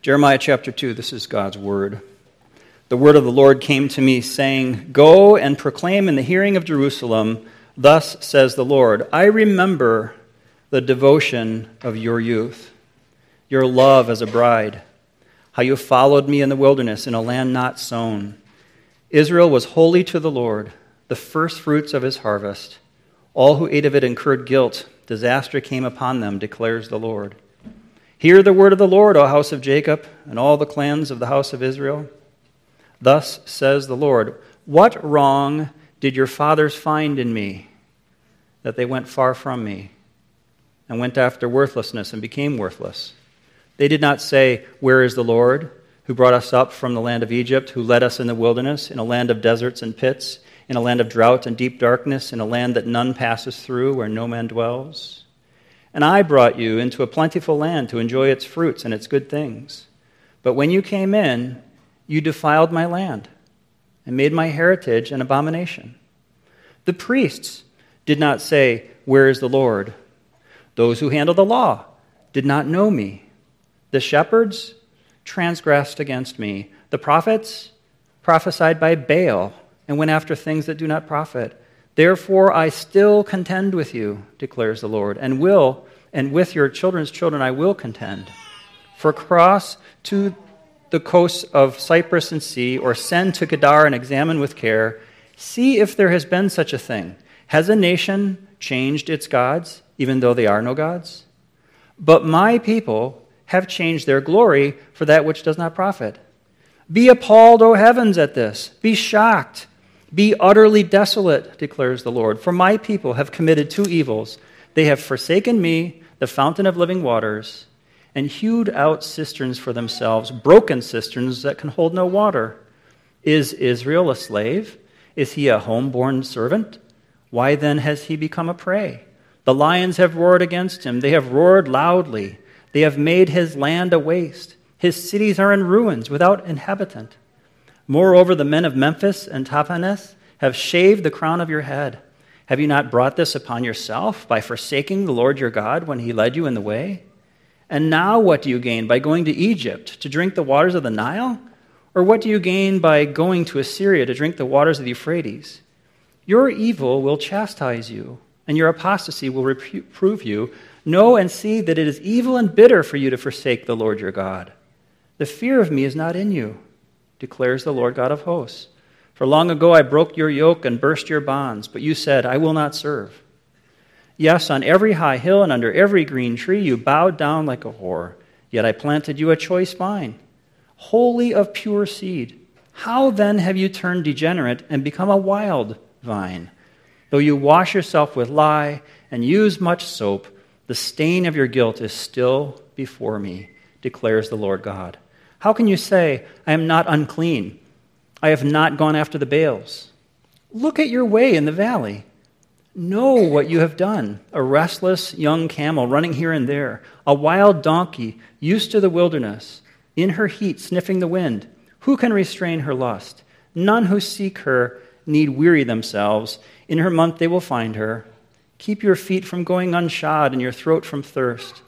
Jeremiah chapter 2, this is God's word. The word of the Lord came to me, saying, Go and proclaim in the hearing of Jerusalem, Thus says the Lord, I remember the devotion of your youth, your love as a bride, how you followed me in the wilderness in a land not sown. Israel was holy to the Lord, the first fruits of his harvest. All who ate of it incurred guilt. Disaster came upon them, declares the Lord. Hear the word of the Lord, O house of Jacob, and all the clans of the house of Israel. Thus says the Lord What wrong did your fathers find in me, that they went far from me, and went after worthlessness and became worthless? They did not say, Where is the Lord, who brought us up from the land of Egypt, who led us in the wilderness, in a land of deserts and pits, in a land of drought and deep darkness, in a land that none passes through, where no man dwells? And I brought you into a plentiful land to enjoy its fruits and its good things. But when you came in, you defiled my land and made my heritage an abomination. The priests did not say, Where is the Lord? Those who handle the law did not know me. The shepherds transgressed against me. The prophets prophesied by Baal and went after things that do not profit. Therefore, I still contend with you, declares the Lord, and will, and with your children's children I will contend. For cross to the coasts of Cyprus and see, or send to Kedar and examine with care. See if there has been such a thing. Has a nation changed its gods, even though they are no gods? But my people have changed their glory for that which does not profit. Be appalled, O heavens, at this. Be shocked be utterly desolate, declares the Lord, for my people have committed two evils. They have forsaken me, the fountain of living waters, and hewed out cisterns for themselves, broken cisterns that can hold no water. Is Israel a slave? Is he a homeborn servant? Why then has he become a prey? The lions have roared against him. They have roared loudly. They have made his land a waste. His cities are in ruins without inhabitant. Moreover, the men of Memphis and Tahpanhes have shaved the crown of your head. Have you not brought this upon yourself by forsaking the Lord your God when he led you in the way? And now what do you gain by going to Egypt to drink the waters of the Nile? Or what do you gain by going to Assyria to drink the waters of the Euphrates? Your evil will chastise you, and your apostasy will reprove you. Know and see that it is evil and bitter for you to forsake the Lord your God. The fear of me is not in you declares the Lord God of hosts. For long ago I broke your yoke and burst your bonds, but you said, I will not serve. Yes, on every high hill and under every green tree you bowed down like a whore, yet I planted you a choice vine, wholly of pure seed. How then have you turned degenerate and become a wild vine? Though you wash yourself with lye and use much soap, the stain of your guilt is still before me, declares the Lord God. How can you say, I am not unclean? I have not gone after the Baals. Look at your way in the valley. Know what you have done a restless young camel running here and there, a wild donkey used to the wilderness, in her heat sniffing the wind. Who can restrain her lust? None who seek her need weary themselves. In her month they will find her. Keep your feet from going unshod and your throat from thirst.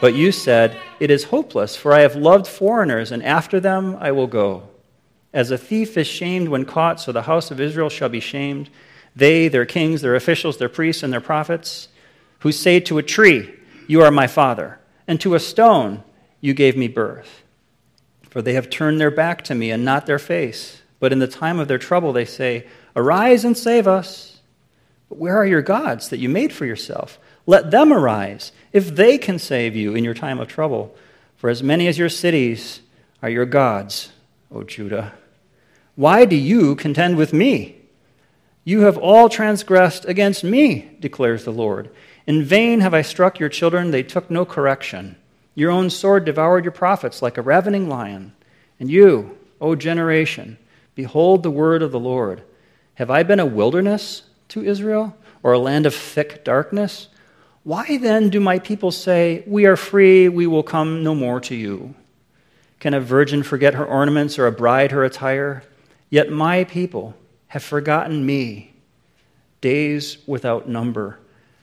But you said, It is hopeless, for I have loved foreigners, and after them I will go. As a thief is shamed when caught, so the house of Israel shall be shamed. They, their kings, their officials, their priests, and their prophets, who say to a tree, You are my father, and to a stone, You gave me birth. For they have turned their back to me and not their face. But in the time of their trouble they say, Arise and save us. But where are your gods that you made for yourself? Let them arise, if they can save you in your time of trouble. For as many as your cities are your gods, O Judah. Why do you contend with me? You have all transgressed against me, declares the Lord. In vain have I struck your children, they took no correction. Your own sword devoured your prophets like a ravening lion. And you, O generation, behold the word of the Lord. Have I been a wilderness to Israel, or a land of thick darkness? Why then do my people say, We are free, we will come no more to you? Can a virgin forget her ornaments or a bride her attire? Yet my people have forgotten me, days without number.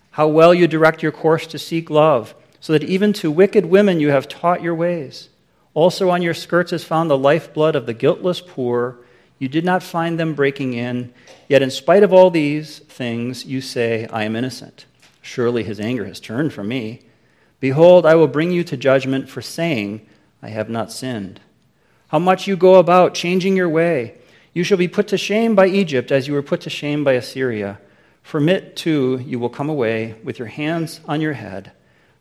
How well you direct your course to seek love, so that even to wicked women you have taught your ways. Also on your skirts is found the lifeblood of the guiltless poor. You did not find them breaking in. Yet, in spite of all these things, you say, I am innocent. Surely his anger has turned from me. Behold, I will bring you to judgment for saying, I have not sinned. How much you go about changing your way. You shall be put to shame by Egypt as you were put to shame by Assyria. From it, too, you will come away with your hands on your head.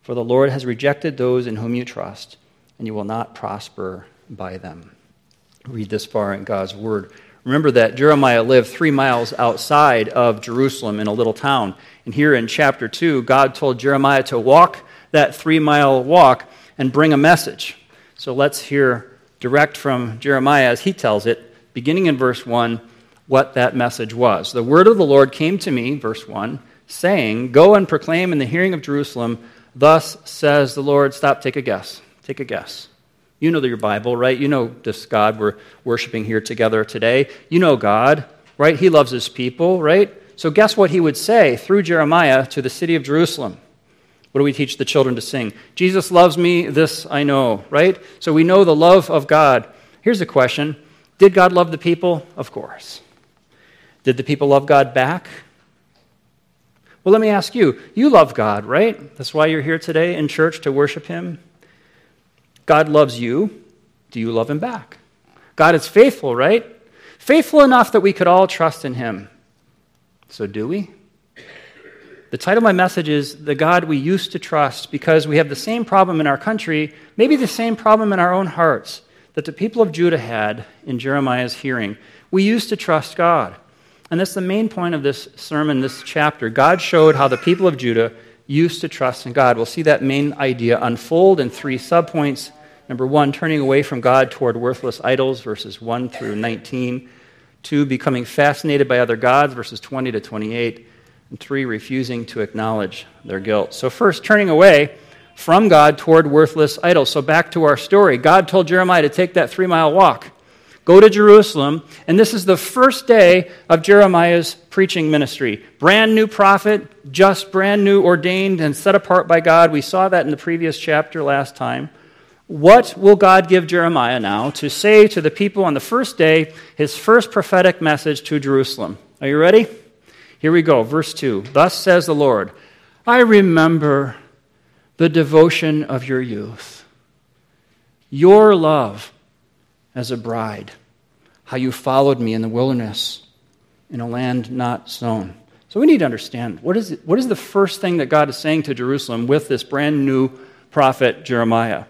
For the Lord has rejected those in whom you trust, and you will not prosper by them. Read this far in God's word. Remember that Jeremiah lived three miles outside of Jerusalem in a little town. And here in chapter 2, God told Jeremiah to walk that three mile walk and bring a message. So let's hear direct from Jeremiah as he tells it, beginning in verse 1, what that message was. The word of the Lord came to me, verse 1, saying, Go and proclaim in the hearing of Jerusalem, Thus says the Lord. Stop, take a guess. Take a guess. You know your Bible, right? You know this God we're worshiping here together today. You know God, right? He loves his people, right? So guess what he would say through Jeremiah to the city of Jerusalem? What do we teach the children to sing? Jesus loves me, this I know, right? So we know the love of God. Here's a question Did God love the people? Of course. Did the people love God back? Well, let me ask you you love God, right? That's why you're here today in church to worship Him. God loves you. Do you love Him back? God is faithful, right? Faithful enough that we could all trust in Him. So, do we? The title of my message is The God We Used to Trust because we have the same problem in our country, maybe the same problem in our own hearts that the people of Judah had in Jeremiah's hearing. We used to trust God. And that's the main point of this sermon, this chapter. God showed how the people of Judah used to trust in God. We'll see that main idea unfold in three subpoints. Number one, turning away from God toward worthless idols, verses 1 through 19. Two, becoming fascinated by other gods, verses 20 to 28. And three, refusing to acknowledge their guilt. So, first, turning away from God toward worthless idols. So, back to our story. God told Jeremiah to take that three mile walk go to Jerusalem. And this is the first day of Jeremiah's preaching ministry. Brand new prophet, just brand new, ordained and set apart by God. We saw that in the previous chapter last time. What will God give Jeremiah now to say to the people on the first day, his first prophetic message to Jerusalem? Are you ready? Here we go, verse 2. Thus says the Lord I remember the devotion of your youth, your love as a bride how you followed me in the wilderness in a land not sown. So we need to understand what is, it, what is the first thing that God is saying to Jerusalem with this brand new prophet Jeremiah?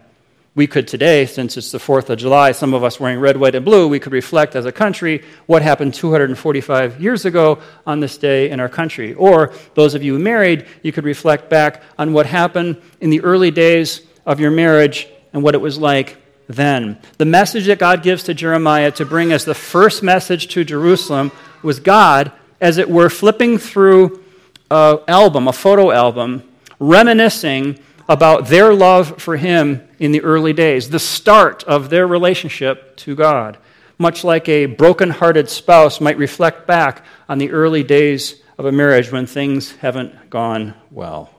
We could today, since it's the 4th of July, some of us wearing red, white, and blue, we could reflect as a country what happened 245 years ago on this day in our country. Or those of you married, you could reflect back on what happened in the early days of your marriage and what it was like then. The message that God gives to Jeremiah to bring as the first message to Jerusalem was God, as it were, flipping through an album, a photo album, reminiscing about their love for him in the early days, the start of their relationship to God. Much like a broken-hearted spouse might reflect back on the early days of a marriage when things haven't gone well.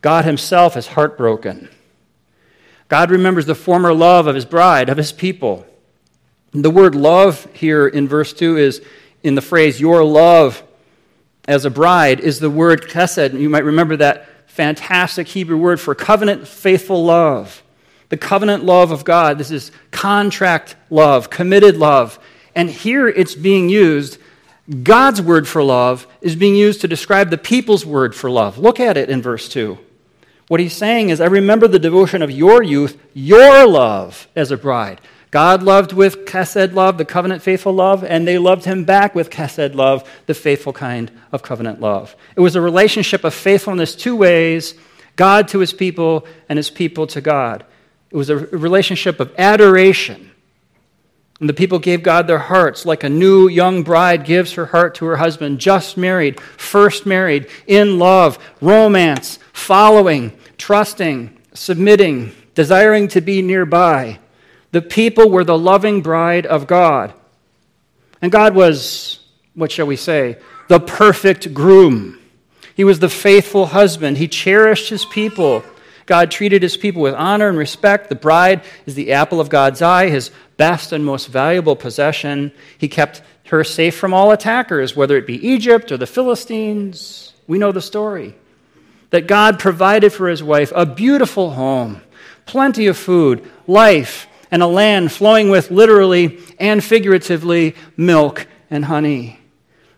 God himself is heartbroken God remembers the former love of his bride, of his people. The word love here in verse 2 is in the phrase, your love as a bride, is the word. And you might remember that fantastic Hebrew word for covenant faithful love. The covenant love of God. This is contract love, committed love. And here it's being used, God's word for love is being used to describe the people's word for love. Look at it in verse 2. What he's saying is, I remember the devotion of your youth, your love as a bride. God loved with chesed love, the covenant faithful love, and they loved him back with chesed love, the faithful kind of covenant love. It was a relationship of faithfulness two ways God to his people and his people to God. It was a relationship of adoration. And the people gave God their hearts like a new young bride gives her heart to her husband, just married, first married, in love, romance, following, trusting, submitting, desiring to be nearby. The people were the loving bride of God. And God was, what shall we say, the perfect groom. He was the faithful husband. He cherished his people. God treated his people with honor and respect. The bride is the apple of God's eye, his best and most valuable possession. He kept her safe from all attackers, whether it be Egypt or the Philistines. We know the story. That God provided for his wife a beautiful home, plenty of food, life, and a land flowing with literally and figuratively milk and honey.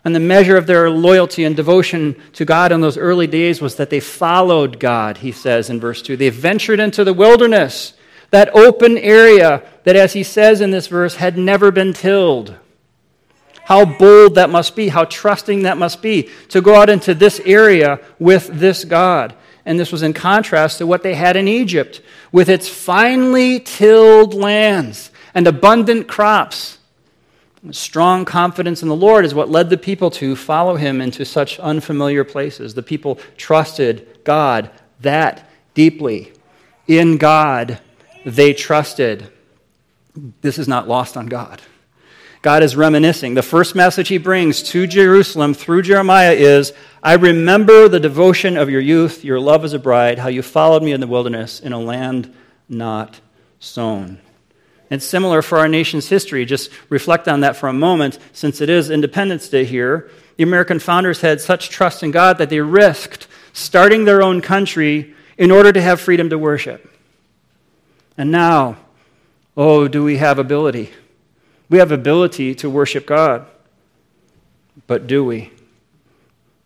And the measure of their loyalty and devotion to God in those early days was that they followed God, he says in verse 2. They ventured into the wilderness, that open area that, as he says in this verse, had never been tilled. How bold that must be, how trusting that must be to go out into this area with this God. And this was in contrast to what they had in Egypt, with its finely tilled lands and abundant crops Strong confidence in the Lord is what led the people to follow him into such unfamiliar places. The people trusted God that deeply. In God, they trusted. This is not lost on God. God is reminiscing. The first message he brings to Jerusalem through Jeremiah is I remember the devotion of your youth, your love as a bride, how you followed me in the wilderness in a land not sown. It's similar for our nation's history. Just reflect on that for a moment, since it is Independence Day here. The American founders had such trust in God that they risked starting their own country in order to have freedom to worship. And now, oh, do we have ability? We have ability to worship God. But do we?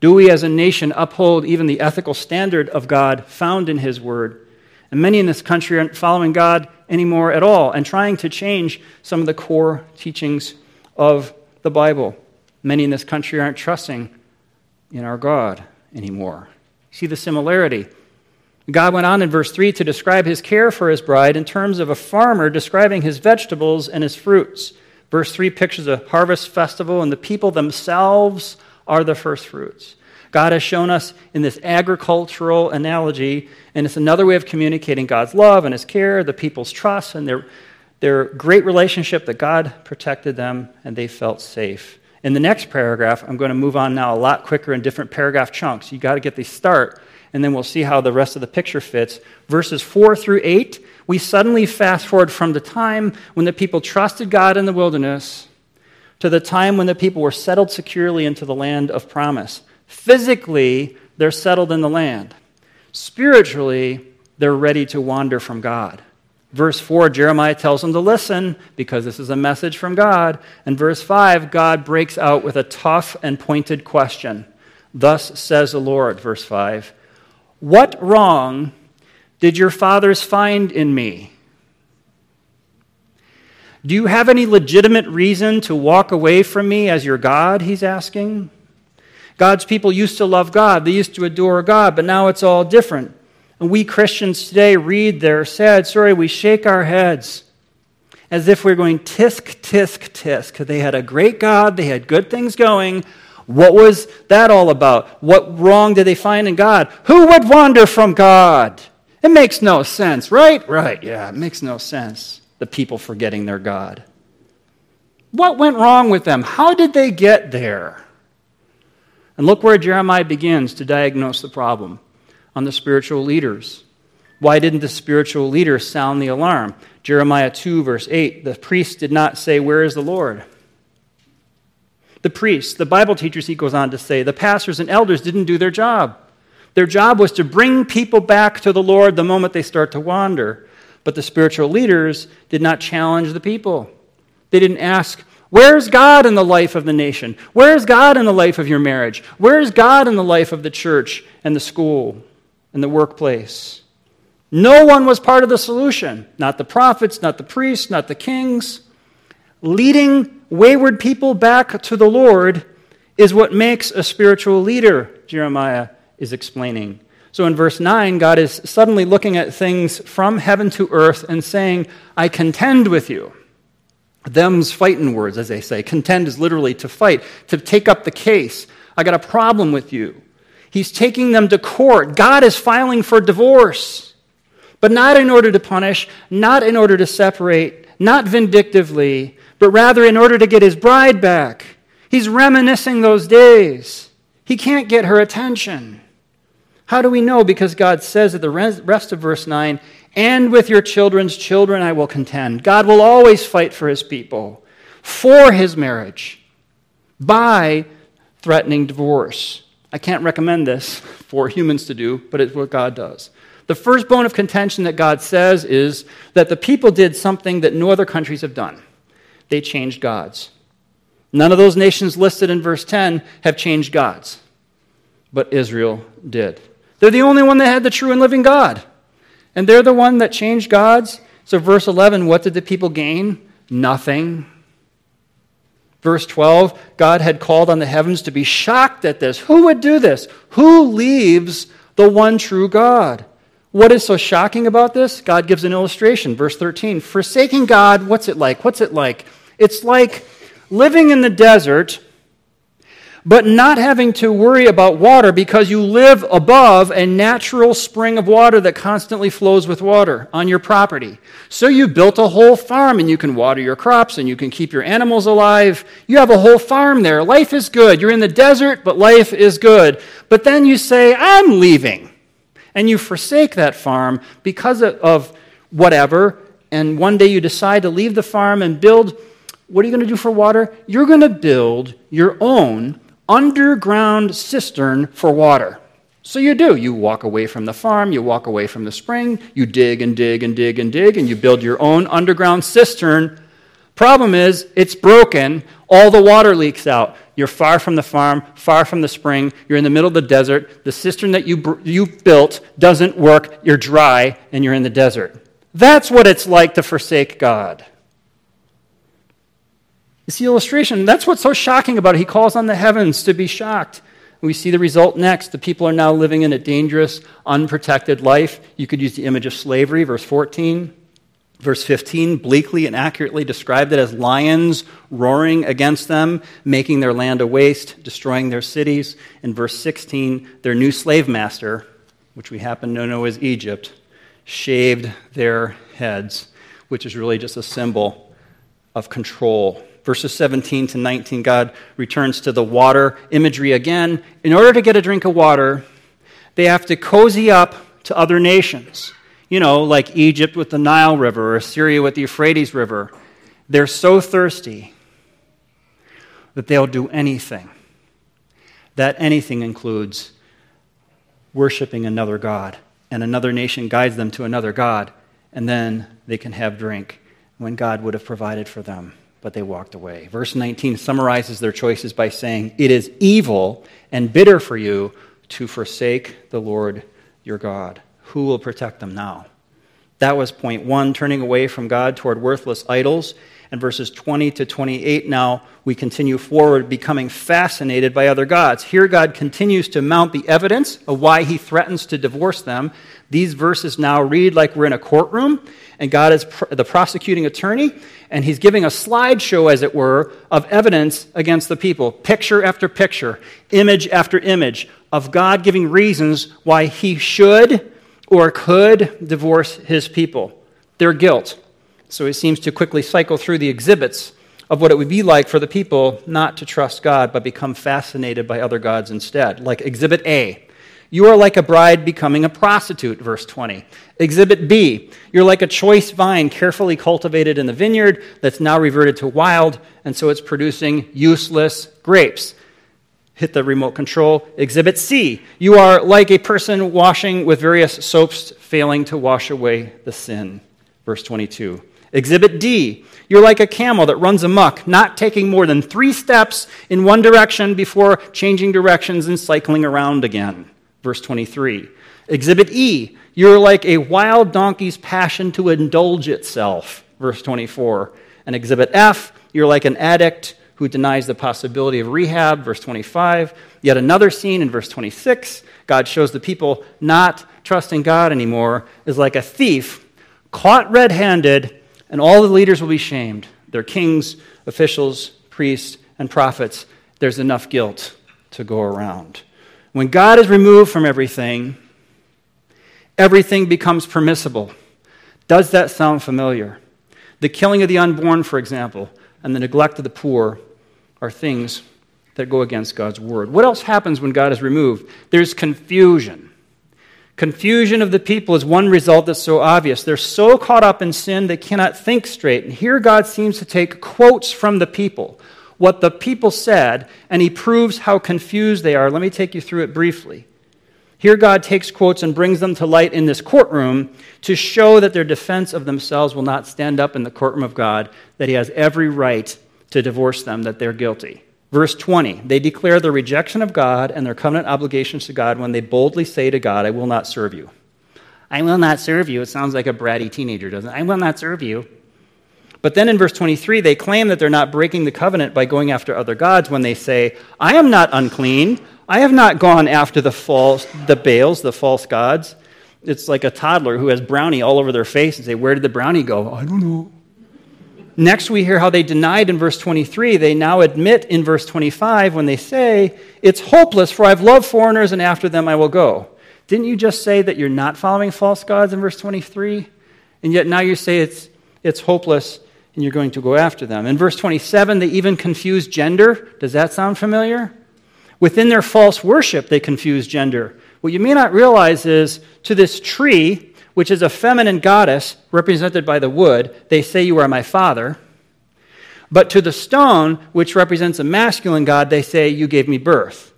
Do we as a nation uphold even the ethical standard of God found in His Word? And many in this country aren't following God anymore at all and trying to change some of the core teachings of the Bible. Many in this country aren't trusting in our God anymore. See the similarity. God went on in verse 3 to describe his care for his bride in terms of a farmer describing his vegetables and his fruits. Verse 3 pictures a harvest festival, and the people themselves are the first fruits. God has shown us in this agricultural analogy, and it's another way of communicating God's love and His care, the people's trust, and their, their great relationship that God protected them and they felt safe. In the next paragraph, I'm going to move on now a lot quicker in different paragraph chunks. You got to get the start, and then we'll see how the rest of the picture fits. Verses 4 through 8, we suddenly fast forward from the time when the people trusted God in the wilderness to the time when the people were settled securely into the land of promise. Physically, they're settled in the land. Spiritually, they're ready to wander from God. Verse 4, Jeremiah tells them to listen because this is a message from God. And verse 5, God breaks out with a tough and pointed question. Thus says the Lord, verse 5 What wrong did your fathers find in me? Do you have any legitimate reason to walk away from me as your God? He's asking. God's people used to love God, they used to adore God, but now it's all different. And we Christians today read their sad story, we shake our heads as if we're going tisk, tisk, tisk. They had a great God, they had good things going. What was that all about? What wrong did they find in God? Who would wander from God? It makes no sense, right? Right, yeah, it makes no sense. The people forgetting their God. What went wrong with them? How did they get there? And look where Jeremiah begins to diagnose the problem on the spiritual leaders. Why didn't the spiritual leaders sound the alarm? Jeremiah 2, verse 8 the priest did not say, Where is the Lord? The priests, the Bible teachers, he goes on to say, the pastors and elders didn't do their job. Their job was to bring people back to the Lord the moment they start to wander. But the spiritual leaders did not challenge the people. They didn't ask, Where's God in the life of the nation? Where's God in the life of your marriage? Where's God in the life of the church and the school and the workplace? No one was part of the solution. Not the prophets, not the priests, not the kings. Leading wayward people back to the Lord is what makes a spiritual leader, Jeremiah is explaining. So in verse 9, God is suddenly looking at things from heaven to earth and saying, I contend with you. Them's fighting words, as they say. Contend is literally to fight, to take up the case. I got a problem with you. He's taking them to court. God is filing for divorce, but not in order to punish, not in order to separate, not vindictively, but rather in order to get his bride back. He's reminiscing those days. He can't get her attention. How do we know? Because God says at the rest of verse 9, and with your children's children I will contend. God will always fight for his people, for his marriage, by threatening divorce. I can't recommend this for humans to do, but it's what God does. The first bone of contention that God says is that the people did something that no other countries have done they changed gods. None of those nations listed in verse 10 have changed gods, but Israel did. They're the only one that had the true and living God. And they're the one that changed gods. So, verse 11, what did the people gain? Nothing. Verse 12, God had called on the heavens to be shocked at this. Who would do this? Who leaves the one true God? What is so shocking about this? God gives an illustration. Verse 13, forsaking God, what's it like? What's it like? It's like living in the desert but not having to worry about water because you live above a natural spring of water that constantly flows with water on your property. So you built a whole farm and you can water your crops and you can keep your animals alive. You have a whole farm there. Life is good. You're in the desert, but life is good. But then you say, I'm leaving. And you forsake that farm because of whatever. And one day you decide to leave the farm and build. What are you going to do for water? You're going to build your own underground cistern for water. So you do. You walk away from the farm, you walk away from the spring, you dig and dig and dig and dig, and you build your own underground cistern. Problem is, it's broken. All the water leaks out. You're far from the farm, far from the spring. You're in the middle of the desert. The cistern that you, you built doesn't work. You're dry, and you're in the desert. That's what it's like to forsake God. It's the illustration. That's what's so shocking about it. He calls on the heavens to be shocked. We see the result next. The people are now living in a dangerous, unprotected life. You could use the image of slavery, verse 14. Verse 15 bleakly and accurately described it as lions roaring against them, making their land a waste, destroying their cities. In verse 16, their new slave master, which we happen to know as Egypt, shaved their heads, which is really just a symbol of control verses 17 to 19, God returns to the water imagery again. In order to get a drink of water, they have to cozy up to other nations. You know, like Egypt with the Nile River or Syria with the Euphrates River. They're so thirsty that they'll do anything. That anything includes worshiping another God, and another nation guides them to another God, and then they can have drink when God would have provided for them but they walked away. Verse 19 summarizes their choices by saying, It is evil and bitter for you to forsake the Lord your God. Who will protect them now? That was point one, turning away from God toward worthless idols. And verses 20 to 28, now we continue forward, becoming fascinated by other gods. Here, God continues to mount the evidence of why he threatens to divorce them. These verses now read like we're in a courtroom, and God is pr- the prosecuting attorney, and he's giving a slideshow, as it were, of evidence against the people, picture after picture, image after image, of God giving reasons why he should or could divorce his people, their guilt. So he seems to quickly cycle through the exhibits of what it would be like for the people not to trust God, but become fascinated by other gods instead. Like Exhibit A, you are like a bride becoming a prostitute, verse 20. Exhibit B, you're like a choice vine carefully cultivated in the vineyard that's now reverted to wild, and so it's producing useless grapes. Hit the remote control. Exhibit C, you are like a person washing with various soaps, failing to wash away the sin, verse 22. Exhibit D, you're like a camel that runs amuck, not taking more than three steps in one direction before changing directions and cycling around again verse 23. Exhibit E, you're like a wild donkey's passion to indulge itself, verse 24. And exhibit F, you're like an addict who denies the possibility of rehab, verse 25. Yet another scene in verse 26, God shows the people not trusting God anymore is like a thief caught red handed, and all the leaders will be shamed. Their kings, officials, priests, and prophets. There's enough guilt to go around. When God is removed from everything, everything becomes permissible. Does that sound familiar? The killing of the unborn, for example, and the neglect of the poor are things that go against God's word. What else happens when God is removed? There's confusion. Confusion of the people is one result that's so obvious. They're so caught up in sin they cannot think straight. And here God seems to take quotes from the people, what the people said, and he proves how confused they are. Let me take you through it briefly. Here, God takes quotes and brings them to light in this courtroom to show that their defense of themselves will not stand up in the courtroom of God, that He has every right to divorce them, that they're guilty. Verse 20, they declare their rejection of God and their covenant obligations to God when they boldly say to God, I will not serve you. I will not serve you. It sounds like a bratty teenager, doesn't it? I will not serve you. But then in verse 23, they claim that they're not breaking the covenant by going after other gods when they say, I am not unclean. I have not gone after the false, the Baals, the false gods. It's like a toddler who has brownie all over their face and say, Where did the brownie go? I don't know. Next, we hear how they denied in verse 23. They now admit in verse 25 when they say, It's hopeless, for I've loved foreigners, and after them I will go. Didn't you just say that you're not following false gods in verse 23? And yet now you say it's, it's hopeless and you're going to go after them. In verse 27, they even confuse gender. Does that sound familiar? Within their false worship, they confuse gender. What you may not realize is to this tree, which is a feminine goddess represented by the wood, they say, You are my father. But to the stone, which represents a masculine god, they say, You gave me birth.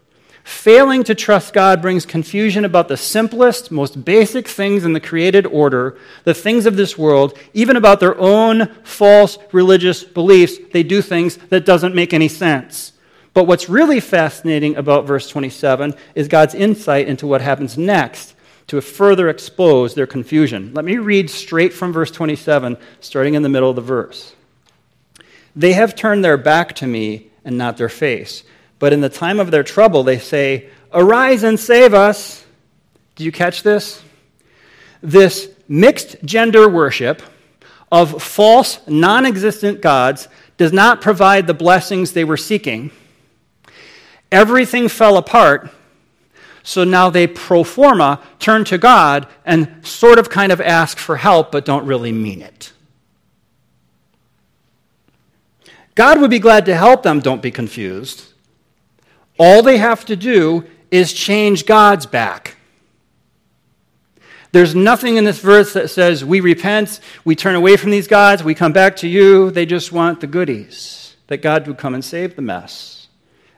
Failing to trust God brings confusion about the simplest, most basic things in the created order, the things of this world, even about their own false religious beliefs. They do things that doesn't make any sense. But what's really fascinating about verse 27 is God's insight into what happens next to further expose their confusion. Let me read straight from verse 27, starting in the middle of the verse. They have turned their back to me and not their face. But in the time of their trouble, they say, Arise and save us. Do you catch this? This mixed gender worship of false, non existent gods does not provide the blessings they were seeking. Everything fell apart so now they pro forma turn to God and sort of kind of ask for help, but don't really mean it. God would be glad to help them, don't be confused. All they have to do is change God's back. There's nothing in this verse that says we repent, we turn away from these gods, we come back to you. They just want the goodies, that God would come and save the mess.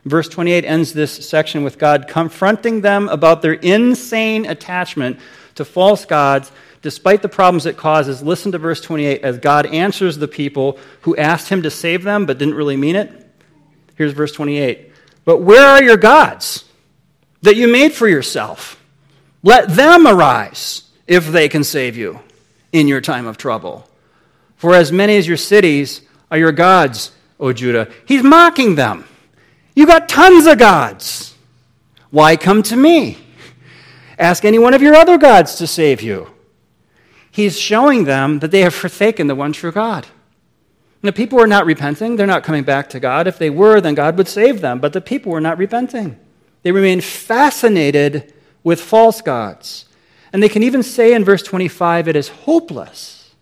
Verse 28 ends this section with God confronting them about their insane attachment to false gods despite the problems it causes. Listen to verse 28 as God answers the people who asked him to save them but didn't really mean it. Here's verse 28 But where are your gods that you made for yourself? Let them arise if they can save you in your time of trouble. For as many as your cities are your gods, O Judah. He's mocking them. You got tons of gods. Why come to me? Ask any one of your other gods to save you. He's showing them that they have forsaken the one true God. The people were not repenting. They're not coming back to God. If they were, then God would save them. But the people were not repenting. They remained fascinated with false gods. And they can even say in verse 25, it is hopeless.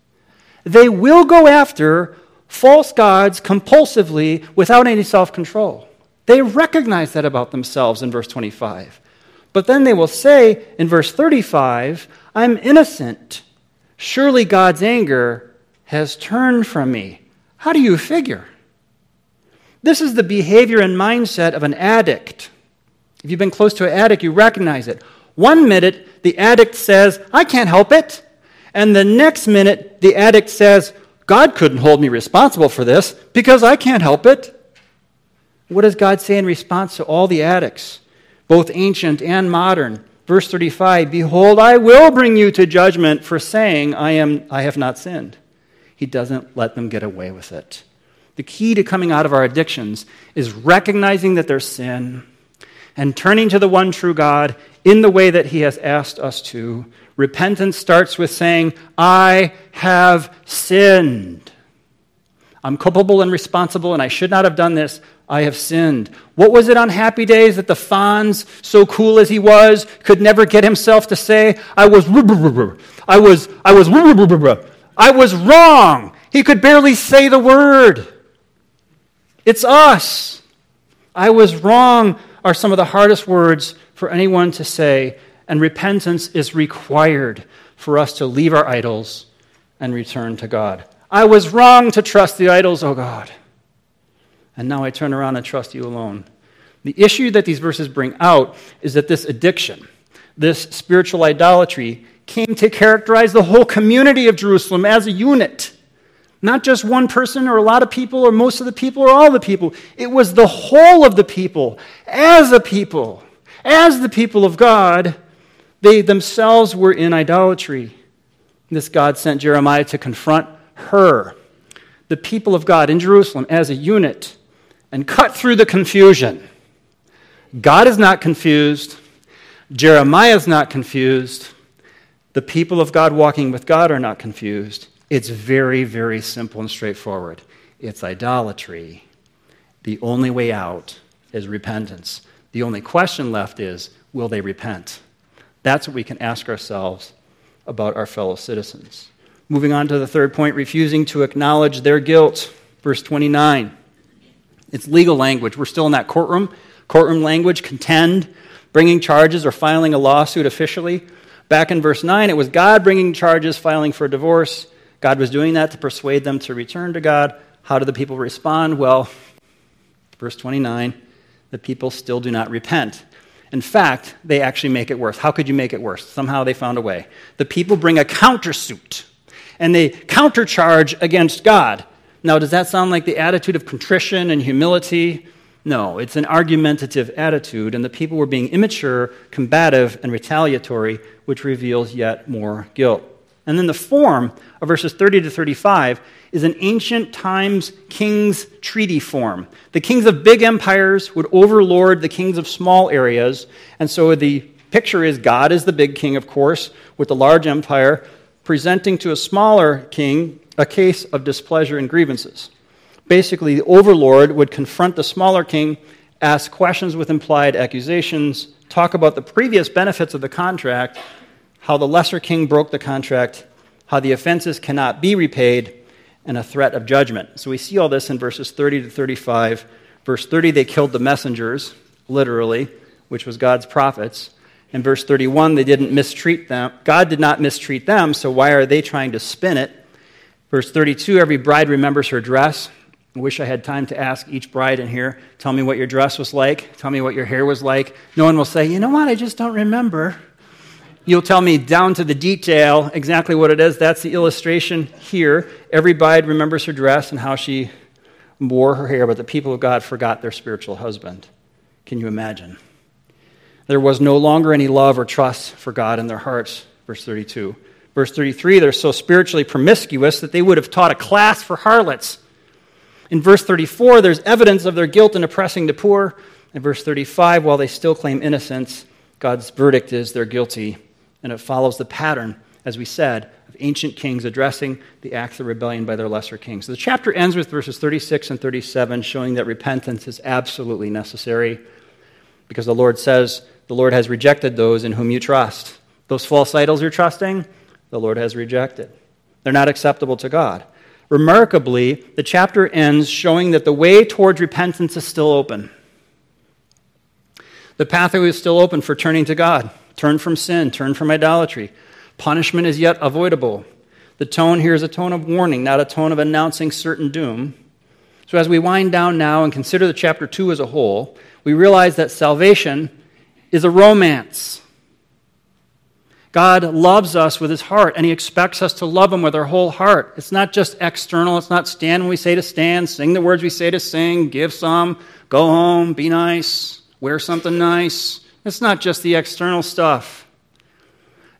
They will go after false gods compulsively without any self control. They recognize that about themselves in verse 25. But then they will say in verse 35, I'm innocent. Surely God's anger has turned from me. How do you figure? This is the behavior and mindset of an addict. If you've been close to an addict, you recognize it. One minute, the addict says, I can't help it. And the next minute, the addict says, God couldn't hold me responsible for this because I can't help it. What does God say in response to all the addicts, both ancient and modern? Verse 35 Behold, I will bring you to judgment for saying, I, am, I have not sinned. He doesn't let them get away with it. The key to coming out of our addictions is recognizing that there's sin and turning to the one true God in the way that He has asked us to. Repentance starts with saying, I have sinned. I'm culpable and responsible, and I should not have done this. I have sinned. What was it on happy days that the Fonz, so cool as he was, could never get himself to say, I was, I was, I was, I was wrong. He could barely say the word. It's us. I was wrong are some of the hardest words for anyone to say, and repentance is required for us to leave our idols and return to God. I was wrong to trust the idols, oh God. And now I turn around and trust you alone. The issue that these verses bring out is that this addiction, this spiritual idolatry, came to characterize the whole community of Jerusalem as a unit. Not just one person or a lot of people or most of the people or all the people. It was the whole of the people as a people. As the people of God, they themselves were in idolatry. This God sent Jeremiah to confront her, the people of God in Jerusalem, as a unit and cut through the confusion. God is not confused. Jeremiah is not confused. The people of God walking with God are not confused. It's very, very simple and straightforward. It's idolatry. The only way out is repentance. The only question left is will they repent? That's what we can ask ourselves about our fellow citizens. Moving on to the third point refusing to acknowledge their guilt. Verse 29. It's legal language. We're still in that courtroom. Courtroom language, contend, bringing charges or filing a lawsuit officially. Back in verse 9, it was God bringing charges, filing for divorce. God was doing that to persuade them to return to God. How do the people respond? Well, verse 29, the people still do not repent. In fact, they actually make it worse. How could you make it worse? Somehow they found a way. The people bring a countersuit and they countercharge against God. Now, does that sound like the attitude of contrition and humility? No, it's an argumentative attitude, and the people were being immature, combative, and retaliatory, which reveals yet more guilt. And then the form of verses 30 to 35 is an ancient times king's treaty form. The kings of big empires would overlord the kings of small areas, and so the picture is God is the big king, of course, with the large empire, presenting to a smaller king a case of displeasure and grievances. Basically, the overlord would confront the smaller king, ask questions with implied accusations, talk about the previous benefits of the contract, how the lesser king broke the contract, how the offenses cannot be repaid, and a threat of judgment. So we see all this in verses 30 to 35. Verse 30, they killed the messengers, literally, which was God's prophets. In verse 31, they didn't mistreat them. God did not mistreat them, so why are they trying to spin it? Verse 32, every bride remembers her dress. I wish I had time to ask each bride in here, tell me what your dress was like, tell me what your hair was like. No one will say, you know what, I just don't remember. You'll tell me down to the detail exactly what it is. That's the illustration here. Every bride remembers her dress and how she wore her hair, but the people of God forgot their spiritual husband. Can you imagine? There was no longer any love or trust for God in their hearts. Verse 32. Verse 33, they're so spiritually promiscuous that they would have taught a class for harlots. In verse 34, there's evidence of their guilt in oppressing the poor. In verse 35, while they still claim innocence, God's verdict is they're guilty and it follows the pattern, as we said, of ancient kings addressing the acts of rebellion by their lesser kings. So the chapter ends with verses 36 and 37, showing that repentance is absolutely necessary because the Lord says, The Lord has rejected those in whom you trust. Those false idols you're trusting, the Lord has rejected. They're not acceptable to God. Remarkably, the chapter ends showing that the way towards repentance is still open. The pathway is still open for turning to God. Turn from sin, turn from idolatry. Punishment is yet avoidable. The tone here is a tone of warning, not a tone of announcing certain doom. So, as we wind down now and consider the chapter 2 as a whole, we realize that salvation is a romance. God loves us with his heart, and he expects us to love him with our whole heart. It's not just external. It's not stand when we say to stand, sing the words we say to sing, give some, go home, be nice, wear something nice. It's not just the external stuff.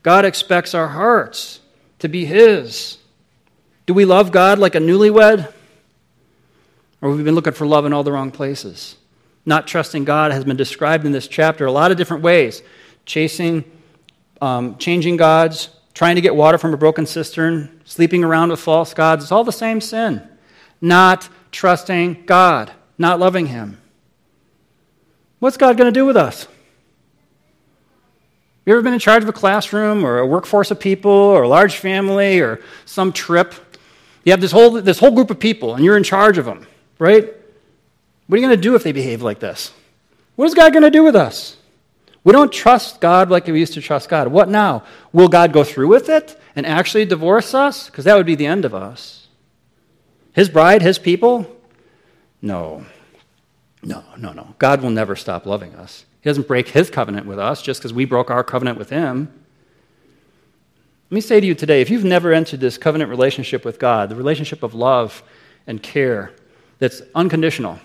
God expects our hearts to be His. Do we love God like a newlywed? Or have we been looking for love in all the wrong places? Not trusting God has been described in this chapter a lot of different ways chasing, um, changing gods, trying to get water from a broken cistern, sleeping around with false gods. It's all the same sin. Not trusting God, not loving Him. What's God going to do with us? You ever been in charge of a classroom or a workforce of people or a large family or some trip? You have this whole, this whole group of people and you're in charge of them, right? What are you going to do if they behave like this? What is God going to do with us? We don't trust God like we used to trust God. What now? Will God go through with it and actually divorce us? Because that would be the end of us. His bride, his people? No. No, no, no. God will never stop loving us. He doesn't break his covenant with us just because we broke our covenant with him. Let me say to you today if you've never entered this covenant relationship with God, the relationship of love and care that's unconditional,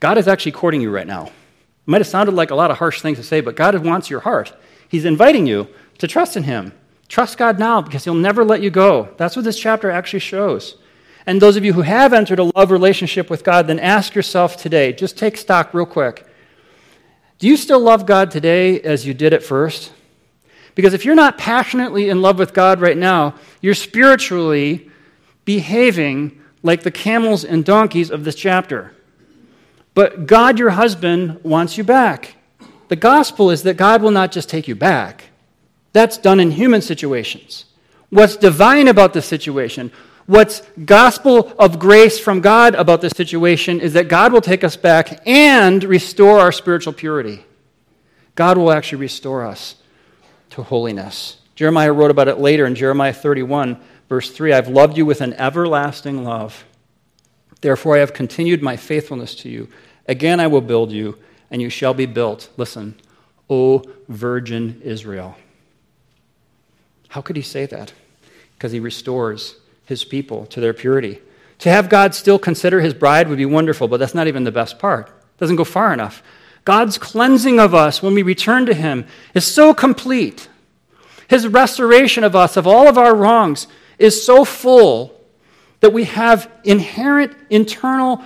God is actually courting you right now. It might have sounded like a lot of harsh things to say, but God wants your heart. He's inviting you to trust in Him. Trust God now because He'll never let you go. That's what this chapter actually shows. And those of you who have entered a love relationship with God, then ask yourself today, just take stock real quick. Do you still love God today as you did at first? Because if you're not passionately in love with God right now, you're spiritually behaving like the camels and donkeys of this chapter. But God, your husband, wants you back. The gospel is that God will not just take you back, that's done in human situations. What's divine about the situation, What's gospel of grace from God about this situation is that God will take us back and restore our spiritual purity. God will actually restore us to holiness. Jeremiah wrote about it later in Jeremiah 31, verse 3 I've loved you with an everlasting love. Therefore, I have continued my faithfulness to you. Again, I will build you, and you shall be built. Listen, O virgin Israel. How could he say that? Because he restores his people to their purity. To have God still consider his bride would be wonderful, but that's not even the best part. It doesn't go far enough. God's cleansing of us when we return to him is so complete. His restoration of us of all of our wrongs is so full that we have inherent internal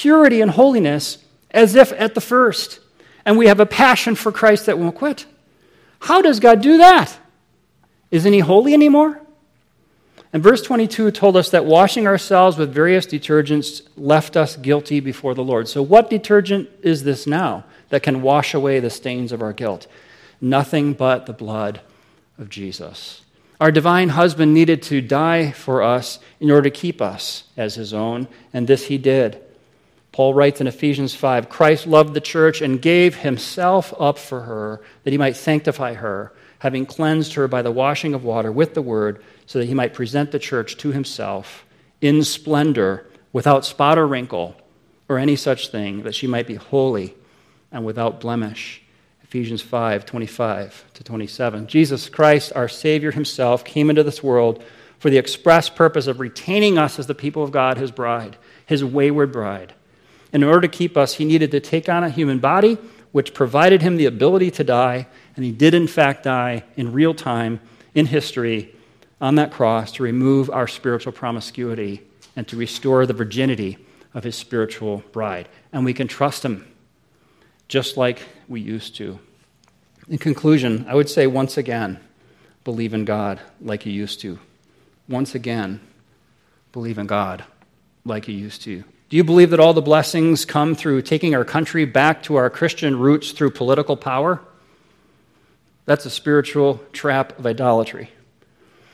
purity and holiness as if at the first. And we have a passion for Christ that won't quit. How does God do that? Isn't he holy anymore? And verse 22 told us that washing ourselves with various detergents left us guilty before the Lord. So, what detergent is this now that can wash away the stains of our guilt? Nothing but the blood of Jesus. Our divine husband needed to die for us in order to keep us as his own, and this he did. Paul writes in Ephesians 5 Christ loved the church and gave himself up for her that he might sanctify her, having cleansed her by the washing of water with the word so that he might present the church to himself in splendor, without spot or wrinkle or any such thing, that she might be holy and without blemish. Ephesians 5 25 to 27. Jesus Christ, our Savior himself, came into this world for the express purpose of retaining us as the people of God, his bride, his wayward bride. In order to keep us, he needed to take on a human body, which provided him the ability to die, and he did, in fact, die in real time in history on that cross to remove our spiritual promiscuity and to restore the virginity of his spiritual bride. And we can trust him just like we used to. In conclusion, I would say once again, believe in God like you used to. Once again, believe in God like you used to. Do you believe that all the blessings come through taking our country back to our Christian roots through political power? That's a spiritual trap of idolatry.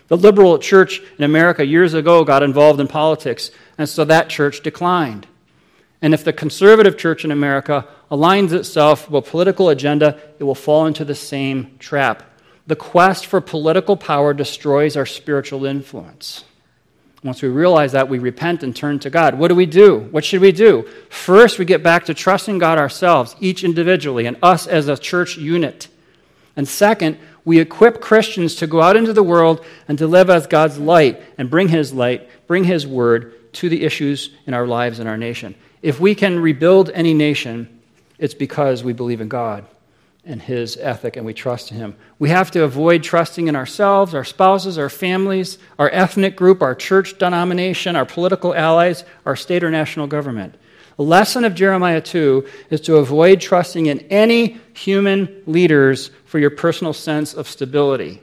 The liberal church in America years ago got involved in politics, and so that church declined. And if the conservative church in America aligns itself with a political agenda, it will fall into the same trap. The quest for political power destroys our spiritual influence. Once we realize that, we repent and turn to God. What do we do? What should we do? First, we get back to trusting God ourselves, each individually, and us as a church unit. And second, we equip Christians to go out into the world and to live as God's light and bring His light, bring His word to the issues in our lives and our nation. If we can rebuild any nation, it's because we believe in God and His ethic and we trust in Him. We have to avoid trusting in ourselves, our spouses, our families, our ethnic group, our church denomination, our political allies, our state or national government. The lesson of Jeremiah 2 is to avoid trusting in any human leaders for your personal sense of stability.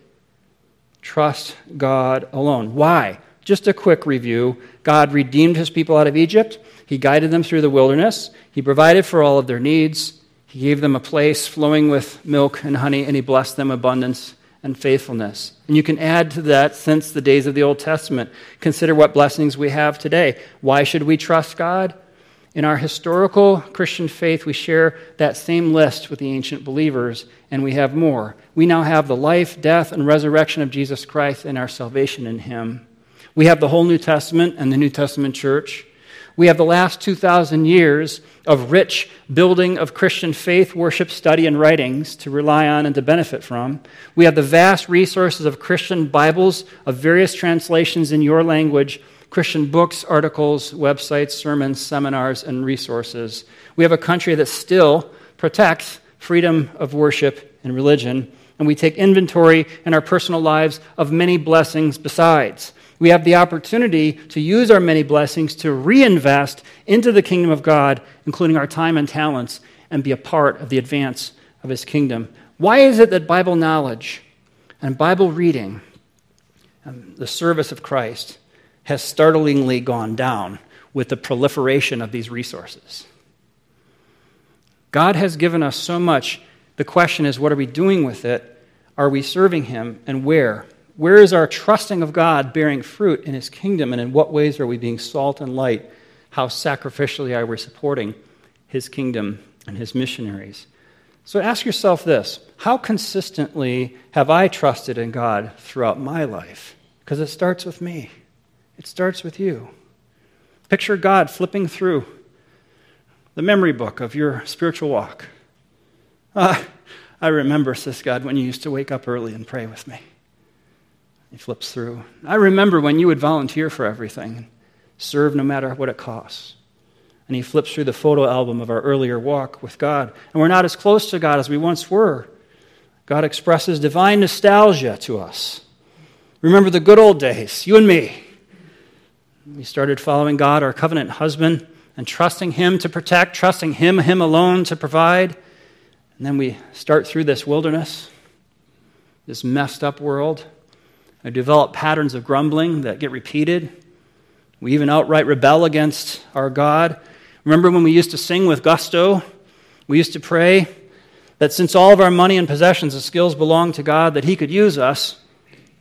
Trust God alone. Why? Just a quick review. God redeemed his people out of Egypt. He guided them through the wilderness. He provided for all of their needs. He gave them a place flowing with milk and honey, and he blessed them abundance and faithfulness. And you can add to that since the days of the Old Testament. Consider what blessings we have today. Why should we trust God? In our historical Christian faith, we share that same list with the ancient believers, and we have more. We now have the life, death, and resurrection of Jesus Christ and our salvation in Him. We have the whole New Testament and the New Testament church. We have the last 2,000 years of rich building of Christian faith, worship, study, and writings to rely on and to benefit from. We have the vast resources of Christian Bibles of various translations in your language Christian books, articles, websites, sermons, seminars, and resources. We have a country that still protects freedom of worship and religion, and we take inventory in our personal lives of many blessings besides. We have the opportunity to use our many blessings to reinvest into the kingdom of God, including our time and talents, and be a part of the advance of his kingdom. Why is it that Bible knowledge and Bible reading and the service of Christ has startlingly gone down with the proliferation of these resources. God has given us so much. The question is, what are we doing with it? Are we serving Him, and where? Where is our trusting of God bearing fruit in His kingdom, and in what ways are we being salt and light? How sacrificially are we supporting His kingdom and His missionaries? So ask yourself this How consistently have I trusted in God throughout my life? Because it starts with me. It starts with you. Picture God flipping through the memory book of your spiritual walk. Ah, I remember, says God, when you used to wake up early and pray with me. He flips through. I remember when you would volunteer for everything serve no matter what it costs. And he flips through the photo album of our earlier walk with God. And we're not as close to God as we once were. God expresses divine nostalgia to us. Remember the good old days, you and me. We started following God, our covenant husband, and trusting Him to protect, trusting Him, Him alone to provide. And then we start through this wilderness, this messed up world. I develop patterns of grumbling that get repeated. We even outright rebel against our God. Remember when we used to sing with gusto? We used to pray that since all of our money and possessions and skills belong to God, that He could use us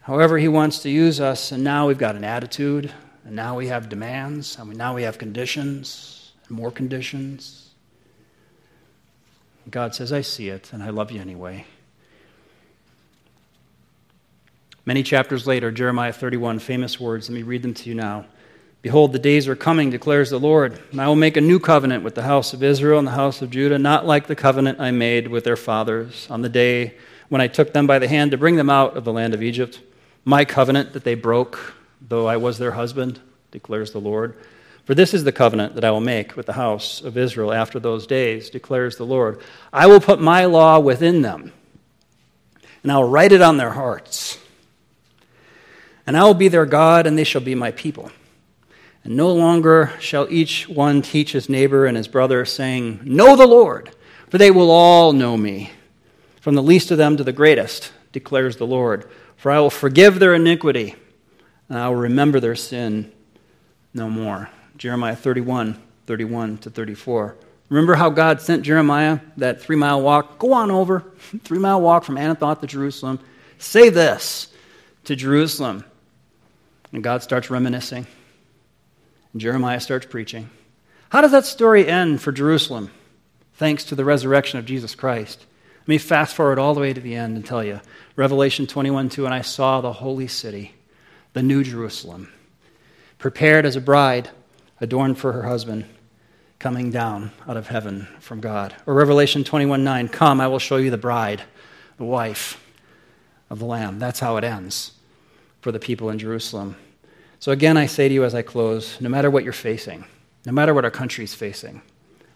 however He wants to use us. And now we've got an attitude, and now we have demands, and now we have conditions, and more conditions. God says, I see it, and I love you anyway. Many chapters later, Jeremiah 31, famous words, let me read them to you now. Behold, the days are coming, declares the Lord, and I will make a new covenant with the house of Israel and the house of Judah, not like the covenant I made with their fathers on the day when I took them by the hand to bring them out of the land of Egypt. My covenant that they broke though I was their husband, declares the Lord. For this is the covenant that I will make with the house of Israel after those days, declares the Lord. I will put my law within them, and I will write it on their hearts. And I will be their God, and they shall be my people. And no longer shall each one teach his neighbor and his brother, saying, Know the Lord, for they will all know me, from the least of them to the greatest, declares the Lord. For I will forgive their iniquity and I will remember their sin no more. Jeremiah 31, 31 to 34. Remember how God sent Jeremiah that three mile walk? Go on over, three mile walk from Anathoth to Jerusalem. Say this to Jerusalem. And God starts reminiscing. And Jeremiah starts preaching. How does that story end for Jerusalem? Thanks to the resurrection of Jesus Christ. Let me fast forward all the way to the end and tell you Revelation 21 2 And I saw the holy city the New Jerusalem, prepared as a bride adorned for her husband, coming down out of heaven from God. Or Revelation 21 9, come, I will show you the bride, the wife of the Lamb. That's how it ends for the people in Jerusalem. So again, I say to you as I close no matter what you're facing, no matter what our country is facing,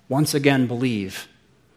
once again believe